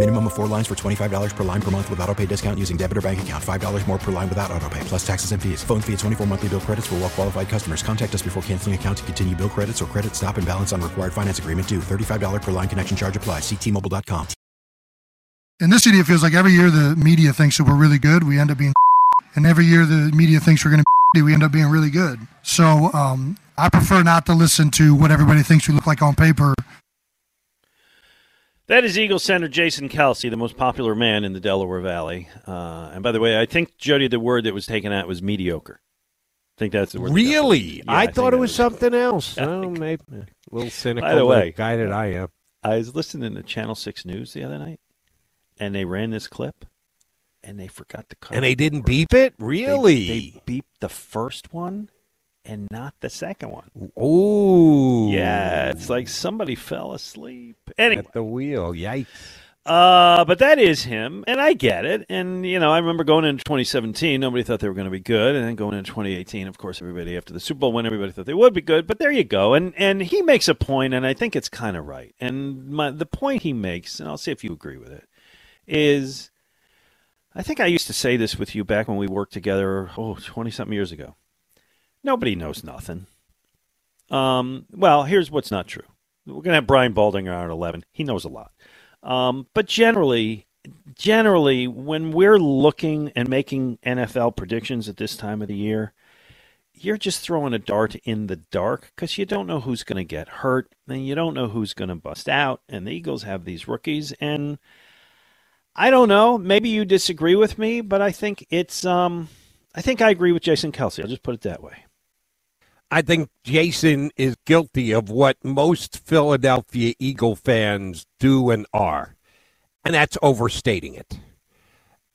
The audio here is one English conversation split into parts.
Minimum of four lines for $25 per line per month with auto pay discount using debit or bank account. $5 more per line without auto pay, plus taxes and fees. Phone fee at 24 monthly bill credits for well qualified customers. Contact us before canceling account to continue bill credits or credit stop and balance on required finance agreement due. $35 per line connection charge applies. Ctmobile.com. In this city, it feels like every year the media thinks that we're really good. We end up being, and every year the media thinks we're going to, we end up being really good. So um, I prefer not to listen to what everybody thinks we look like on paper. That is Eagle Center Jason Kelce, the most popular man in the Delaware Valley. Uh, and by the way, I think Jody, the word that was taken out was mediocre. I think that's the word. Really? Yeah, I, think thought it was something else. Oh, maybe a little cynical. By the way, guy that I am. I was listening to Channel Six News the other night, and they ran this clip, and they forgot to cut. And they didn't beep it? They- Really? They, beeped the first one, and not the second one. Ooh. Yeah, it's like somebody fell asleep. Anyway, At the wheel. Yikes. Uh, but that is him, and I get it. And you know, I remember going into 2017, nobody thought they were going to be good, and then going into 2018, of course, everybody after the Super Bowl win, everybody thought they would be good. But there you go, and and he makes a point, and I think it's kind of right. And my, the point he makes, and I'll see if you agree with it, is I think I used to say this with you back when we worked together, oh, 20 something years ago. Nobody knows nothing. Um, well, here's what's not true. We're going to have Brian Baldinger on at 11. He knows a lot. Um, but generally, generally, when we're looking and making NFL predictions at this time of the year, you're just throwing a dart in the dark because you don't know who's going to get hurt and you don't know who's going to bust out. And the Eagles have these rookies, and I don't know. Maybe you disagree with me, but I think it's. Um, I think I agree with Jason Kelce. I'll just put it that way. I think Jason is guilty of what most Philadelphia Eagle fans do and are, and that's overstating it.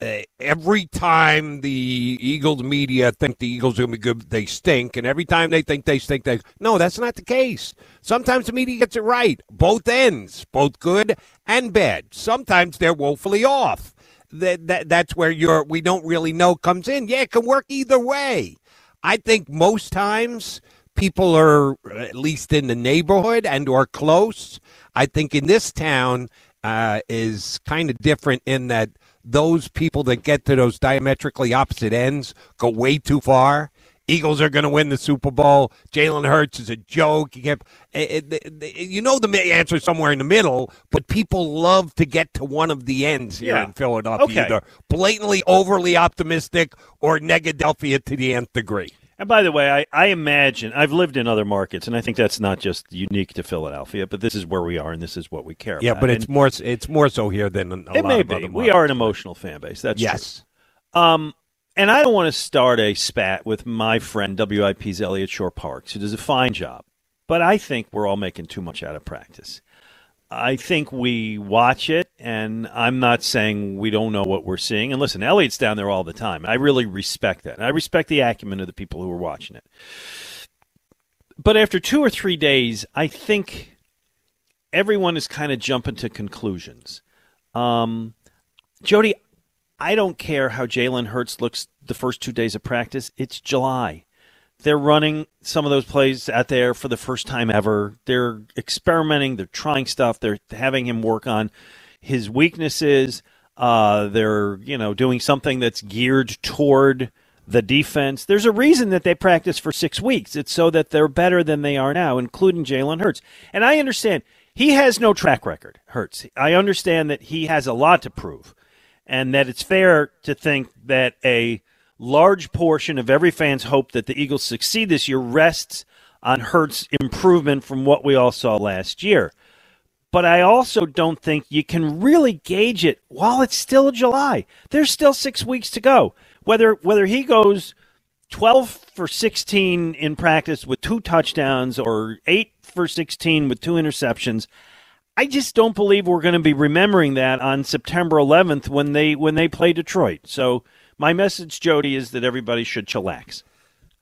Uh, every time the Eagles media think the Eagles are going to be good, they stink, and every time they think they stink, they no, that's not the case. Sometimes the media gets it right, both ends, both good and bad. Sometimes they're woefully off. That, that that's where your we don't really know comes in. Yeah, it can work either way. I think most times people are at least in the neighborhood and or close. I think in this town uh, is kind of different in that those people that get to those diametrically opposite ends go way too far. Eagles are going to win the Super Bowl. Jalen Hurts is a joke. You, it, it, it, you know the answer somewhere in the middle, but people love to get to one of the ends here Yeah. in Philadelphia. Okay. Either blatantly overly optimistic or Negadelphia to the nth degree. And by the way, I, I imagine I've lived in other markets, and I think that's not just unique to Philadelphia, but this is where we are, and this is what we care Yeah, about. Yeah, but it's And more it's more so here than a it lot may of be. We are an emotional fan base. That's Yes. true. Um, and I don't want to start a spat with my friend WIP's Elliot Shore Parks, who does a fine job, but I think we're all making too much out of practice. I think we watch it, and I'm not saying we don't know what we're seeing. And listen, Elliot's down there all the time. I really respect that. I respect the acumen of the people who are watching it. But after two or three days, I think everyone is kind of jumping to conclusions. Um, Jody, I don't care how Jalen Hurts looks the first two days of practice. It's July. They're running some of those plays out there for the first time ever. They're experimenting. They're trying stuff. They're having him work on his weaknesses. Uh, they're you know doing something that's geared toward the defense. There's a reason that they practice for six weeks. It's so that they're better than they are now, including Jalen Hurts. And I understand he has no track record. Hurts. I understand that he has a lot to prove, and that it's fair to think that a large portion of every fan's hope that the Eagles succeed this year rests on Hurts' improvement from what we all saw last year. but I also don't think you can really gauge it while it's still July. There's still six weeks to go. Whether whether he goes 12 for 16 in practice with two touchdowns or 8 for 16 with two interceptions, I just don't believe we're going to be remembering that on September 11th when they when they play Detroit. So my message, Jody, is that everybody should chillax.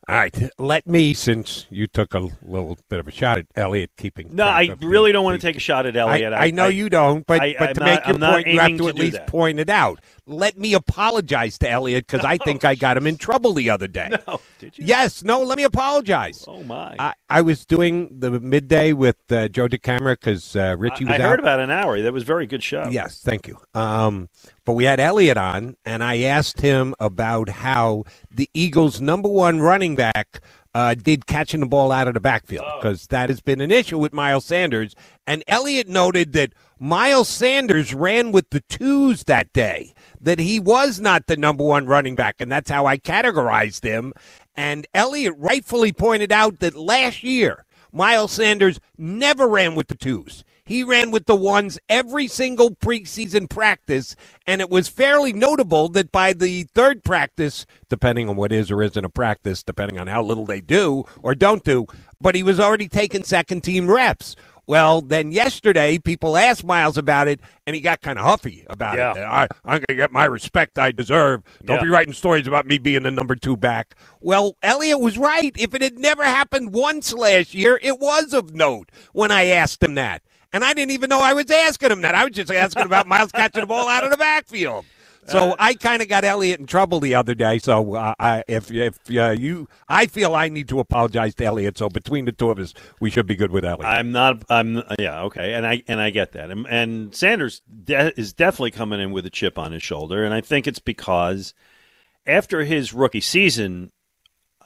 All right, let me, since you took a little bit of a shot at Elliot keeping. No, I really don't want to take a shot at Elliot. I, I know I, you don't, but, I, but to not- make your I'm point, you have to to at least that. point it out. Let me apologize to Elliot because I think I got him in trouble the other day. No, did you? Yes, no, let me apologize. Oh my! I, I was doing the midday with uh, Joe DeCamara because uh, Richie I, was I out. heard about an hour. That was a very good show. Yes, thank you. Um, but we had Elliot on, and I asked him about how the Eagles' number one running back uh, did catching the ball out of the backfield because that has been an issue with Miles Sanders. And Elliott noted that Miles Sanders ran with the twos that day, that he was not the number one running back, and that's how I categorized him. And Elliott rightfully pointed out that last year, Miles Sanders never ran with the twos. He ran with the ones every single preseason practice, and it was fairly notable that by the third practice, depending on what is or isn't a practice, depending on how little they do or don't do, but he was already taking second team reps. Well, then yesterday, people asked Miles about it, and he got kind of huffy about Yeah. it. I, I'm going to get my respect I deserve. Don't Yeah. be writing stories about me being the number two back. Well, Elliot was right. If it had never happened once last year, it was of note when I asked him that. And I didn't even know I was asking him that. I was just asking about Miles catching the ball out of the backfield. So I kind of got Elliot in trouble the other day. So uh, I, if if uh, you, I feel I need to apologize to Elliott. So between the two of us, we should be good with Elliot. I'm not. I'm. Yeah. Okay. And I and I get that. And, and Sanders de- is definitely coming in with a chip on his shoulder, and I think it's because after his rookie season,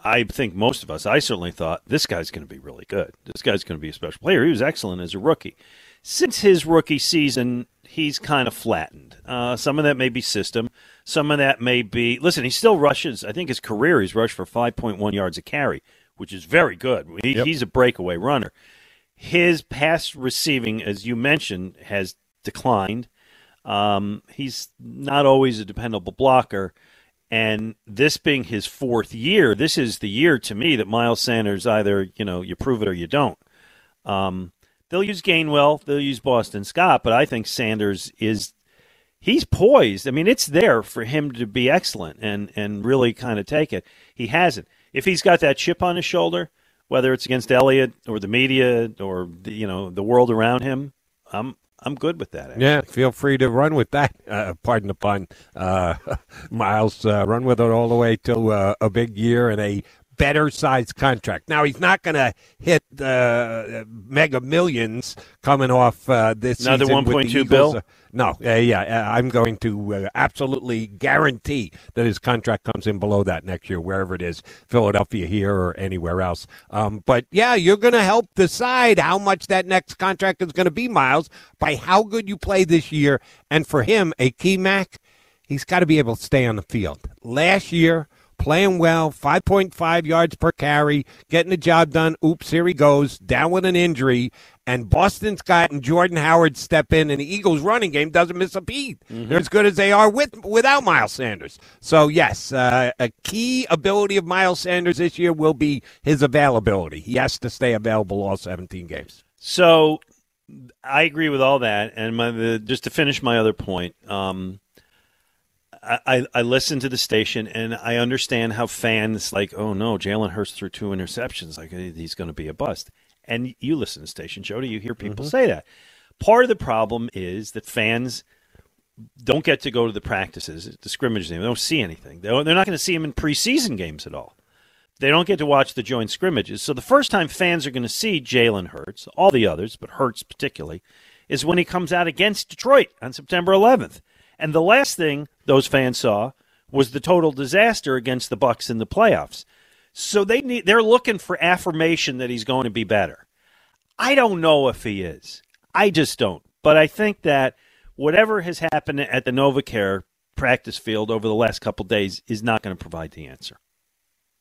I think most of us, I certainly thought this guy's going to be really good. This guy's going to be a special player. He was excellent as a rookie. Since his rookie season, he's kind of flattened. Uh, some of that may be system. Some of that may be. Listen, he still rushes. I think his career he's rushed for 5.1 yards a carry, which is very good. He, He's a breakaway runner. His pass receiving, as you mentioned, has declined. Um, he's not always a dependable blocker. And this being his fourth year, this is the year to me that Miles Sanders either, you know, you prove it or you don't. Um, they'll use Gainwell, they'll use Boston Scott, but I think Sanders is he's poised. I mean, it's there for him to be excellent and and really kind of take it. He hasn't. If he's got that chip on his shoulder, whether it's against Elliott or the media or the, you know the world around him, I'm I'm good with that. actually. Yeah, feel free to run with that. Uh, pardon the pun, uh, Miles. Uh, run with it all the way till uh, a big year and a better sized contract. Now he's not going to hit uh, mega millions coming off uh, this Another season 1.2 Eagles. bill? No, uh, yeah, uh, I'm going to uh, absolutely guarantee that his contract comes in below that next year, wherever it is, Philadelphia here or anywhere else. Um, but yeah, you're going to help decide how much that next contract is going to be, Miles, by how good you play this year. And for him, a key Mac, he's got to be able to stay on the field. Last year, playing well, 5.5 yards per carry, getting the job done. Oops, here he goes, down with an injury. And Boston Scott and Jordan Howard step in, and the Eagles' running game doesn't miss a beat. They're as good as they are with without Miles Sanders. So, yes, uh, a key ability of Miles Sanders this year will be his availability. He has to stay available all 17 games. So I agree with all that. And my, the, just to finish my other point, um, I, I, I listen to the station and I understand how fans like, oh no, Jalen Hurts threw two interceptions, like he's going to be a bust. And you listen to station, Jody, you hear people mm-hmm. say that. Part of the problem is that fans don't get to go to the practices, the scrimmage game. They don't see anything. They're they're not going to see him in preseason games at all. They don't get to watch the joint scrimmages. So the first time fans are going to see Jalen Hurts, all the others, but Hurts particularly, is when he comes out against Detroit on September 11th. And the last thing those fans saw was the total disaster against the Bucs in the playoffs. So they need they're looking for affirmation that he's going to be better. I don't know if he is. I just don't. But I think that whatever has happened at the NovaCare practice field over the last couple days is not going to provide the answer.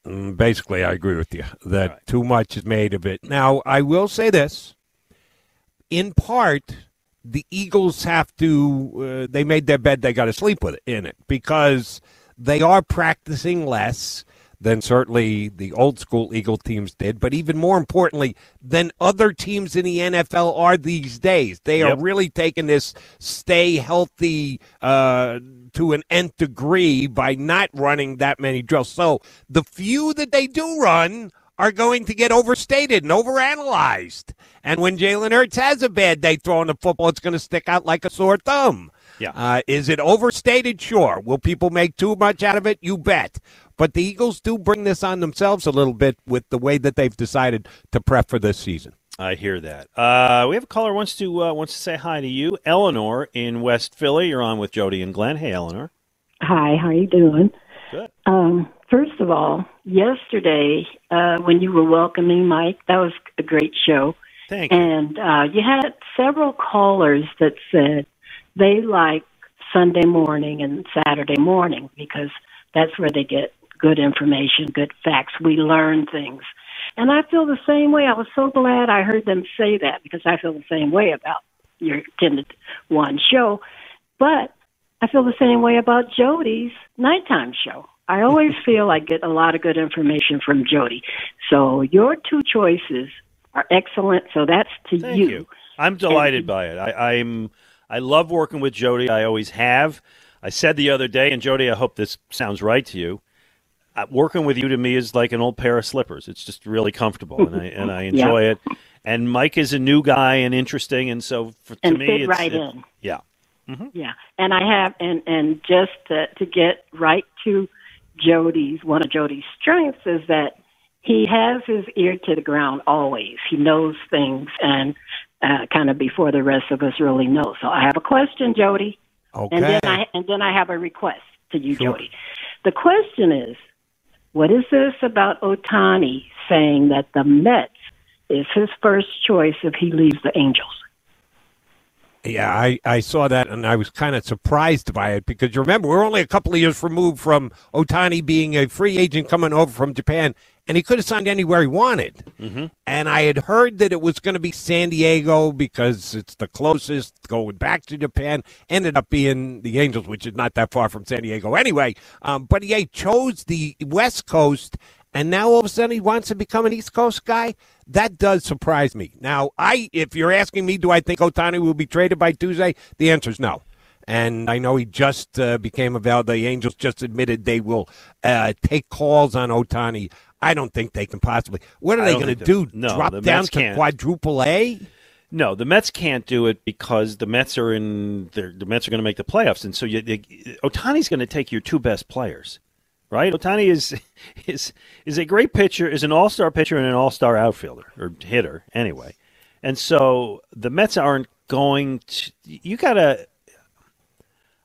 Mm, Basically, I agree with you that too much is made of it. Now, I will say this in part, the Eagles have to, uh, they made their bed, they got to sleep with it in it because they are practicing less than certainly the old school Eagle teams did, but even more importantly, than other teams in the NFL are these days. They yep. are really taking this stay healthy uh, to an nth degree by not running that many drills. So the few that they do run are going to get overstated and overanalyzed. And when Jalen Hurts has a bad day throwing the football, it's going to stick out like a sore thumb. Yeah. Uh, is it overstated? Sure. Will people make too much out of it? You bet. But the Eagles do bring this on themselves a little bit with the way that they've decided to prep for this season. I hear that. Uh, we have a caller wants to uh, wants to say hi to you, Eleanor in West Philly. You're on with Jody and Glenn. Hey, Eleanor. Hi. How you doing? Good. Um, first of all, yesterday uh, when you were welcoming Mike, that was a great show. Thank you. And uh, you had several callers that said they like Sunday morning and Saturday morning because that's where they get good information, good facts. We learn things. And I feel the same way. I was so glad I heard them say that because I feel the same way about your 10 to 1 show. But I feel the same way about Jody's nighttime show. I always feel I get a lot of good information from Jody. So your two choices are excellent. So that's to Thank you. you. I'm delighted and, by it. I, I'm I love working with Jody. I always have. I said the other day, and Jody, I hope this sounds right to you. Uh, working with you to me is like an old pair of slippers. It's just really comfortable, and I and I enjoy yeah. it. And Mike is a new guy and interesting, and so for, to and me, fit it's, right it, in. Yeah, mm-hmm. yeah. And I have, and and just to, to get right to Jody's one of Jody's strengths is that he has his ear to the ground always. He knows things, and uh, kind of before the rest of us really know. So I have a question, Jody. Okay. And then I and then I have a request to you, Sure. Jody. The question is, what is this about Ohtani saying that the Mets is his first choice if he leaves the Angels? Yeah, I, I saw that and I was kind of surprised by it because you remember we're only a couple of years removed from Ohtani being a free agent coming over from Japan, and he could have signed anywhere he wanted. Mm-hmm. And I had heard that it was going to be San Diego because it's the closest going back to Japan. Ended up being the Angels, which is not that far from San Diego anyway. Um, but he chose the West Coast, and now all of a sudden he wants to become an East Coast guy. That does surprise me. Now, I if you're asking me, do I think Ohtani will be traded by Tuesday? The answer is no. And I know he just uh, became available. The Angels just admitted they will uh, take calls on Ohtani. I don't think they can possibly. What are they going to do? no, drop down Mets to can't. quadruple A? No, the Mets can't do it because the Mets are in. The Mets are going to make the playoffs, and so you, you, Ohtani's going to take your two best players, right? Ohtani is is is a great pitcher, is an all star pitcher and an all star outfielder or hitter anyway, and so the Mets aren't going to. You got to.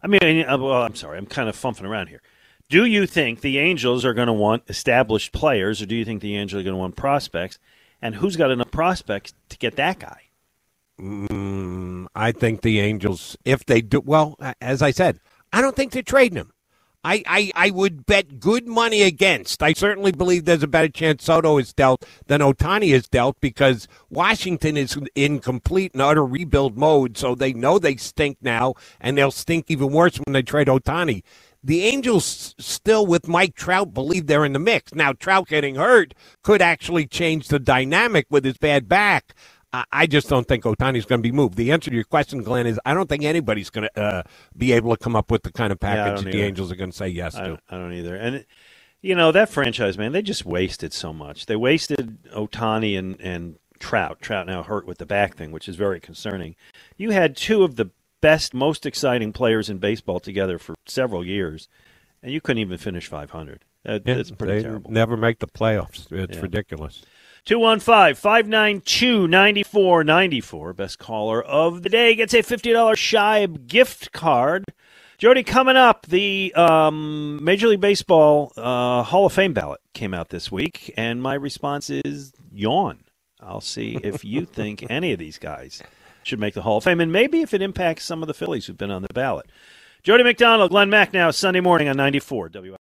I mean, uh, well, I'm sorry, I'm kind of fumphing around here. Do you think the Angels are going to want established players, or do you think the Angels are going to want prospects? And who's got enough prospects to get that guy? Mm, I think the Angels, if they do, well, as I said, I don't think they're trading him. I, I, I would bet good money against. I certainly believe there's a better chance Soto is dealt than Ohtani is dealt because Washington is in complete and utter rebuild mode, so they know they stink now, and they'll stink even worse when they trade Ohtani. The Angels still, with Mike Trout, believe they're in the mix. Now, Trout getting hurt could actually change the dynamic with his bad back. I- just don't think Ohtani's going to be moved. The answer to your question, Glenn, is I don't think anybody's going to uh, be able to come up with the kind of package don't that the. Angels are going to say yes I to. I don't either. And you know that franchise, man, they just wasted so much. They wasted Ohtani and and Trout. Trout now hurt with the back thing, which is very concerning. You had two of the best, most exciting players in baseball together for several years, and you couldn't even finish 500. That, Yeah, that's pretty they terrible. never make the playoffs. It's Yeah. ridiculous. 215 592 9494. Best caller of the day gets a $50 Shibe gift card. Jody, coming up, the um, Major League Baseball uh, Hall of Fame ballot came out this week, and my response is yawn. I'll see if you think any of these guys should make the Hall of Fame, and maybe if it impacts some of the Phillies who've been on the ballot. Jody McDonald, Glenn Macnow, Sunday morning on 94 WI.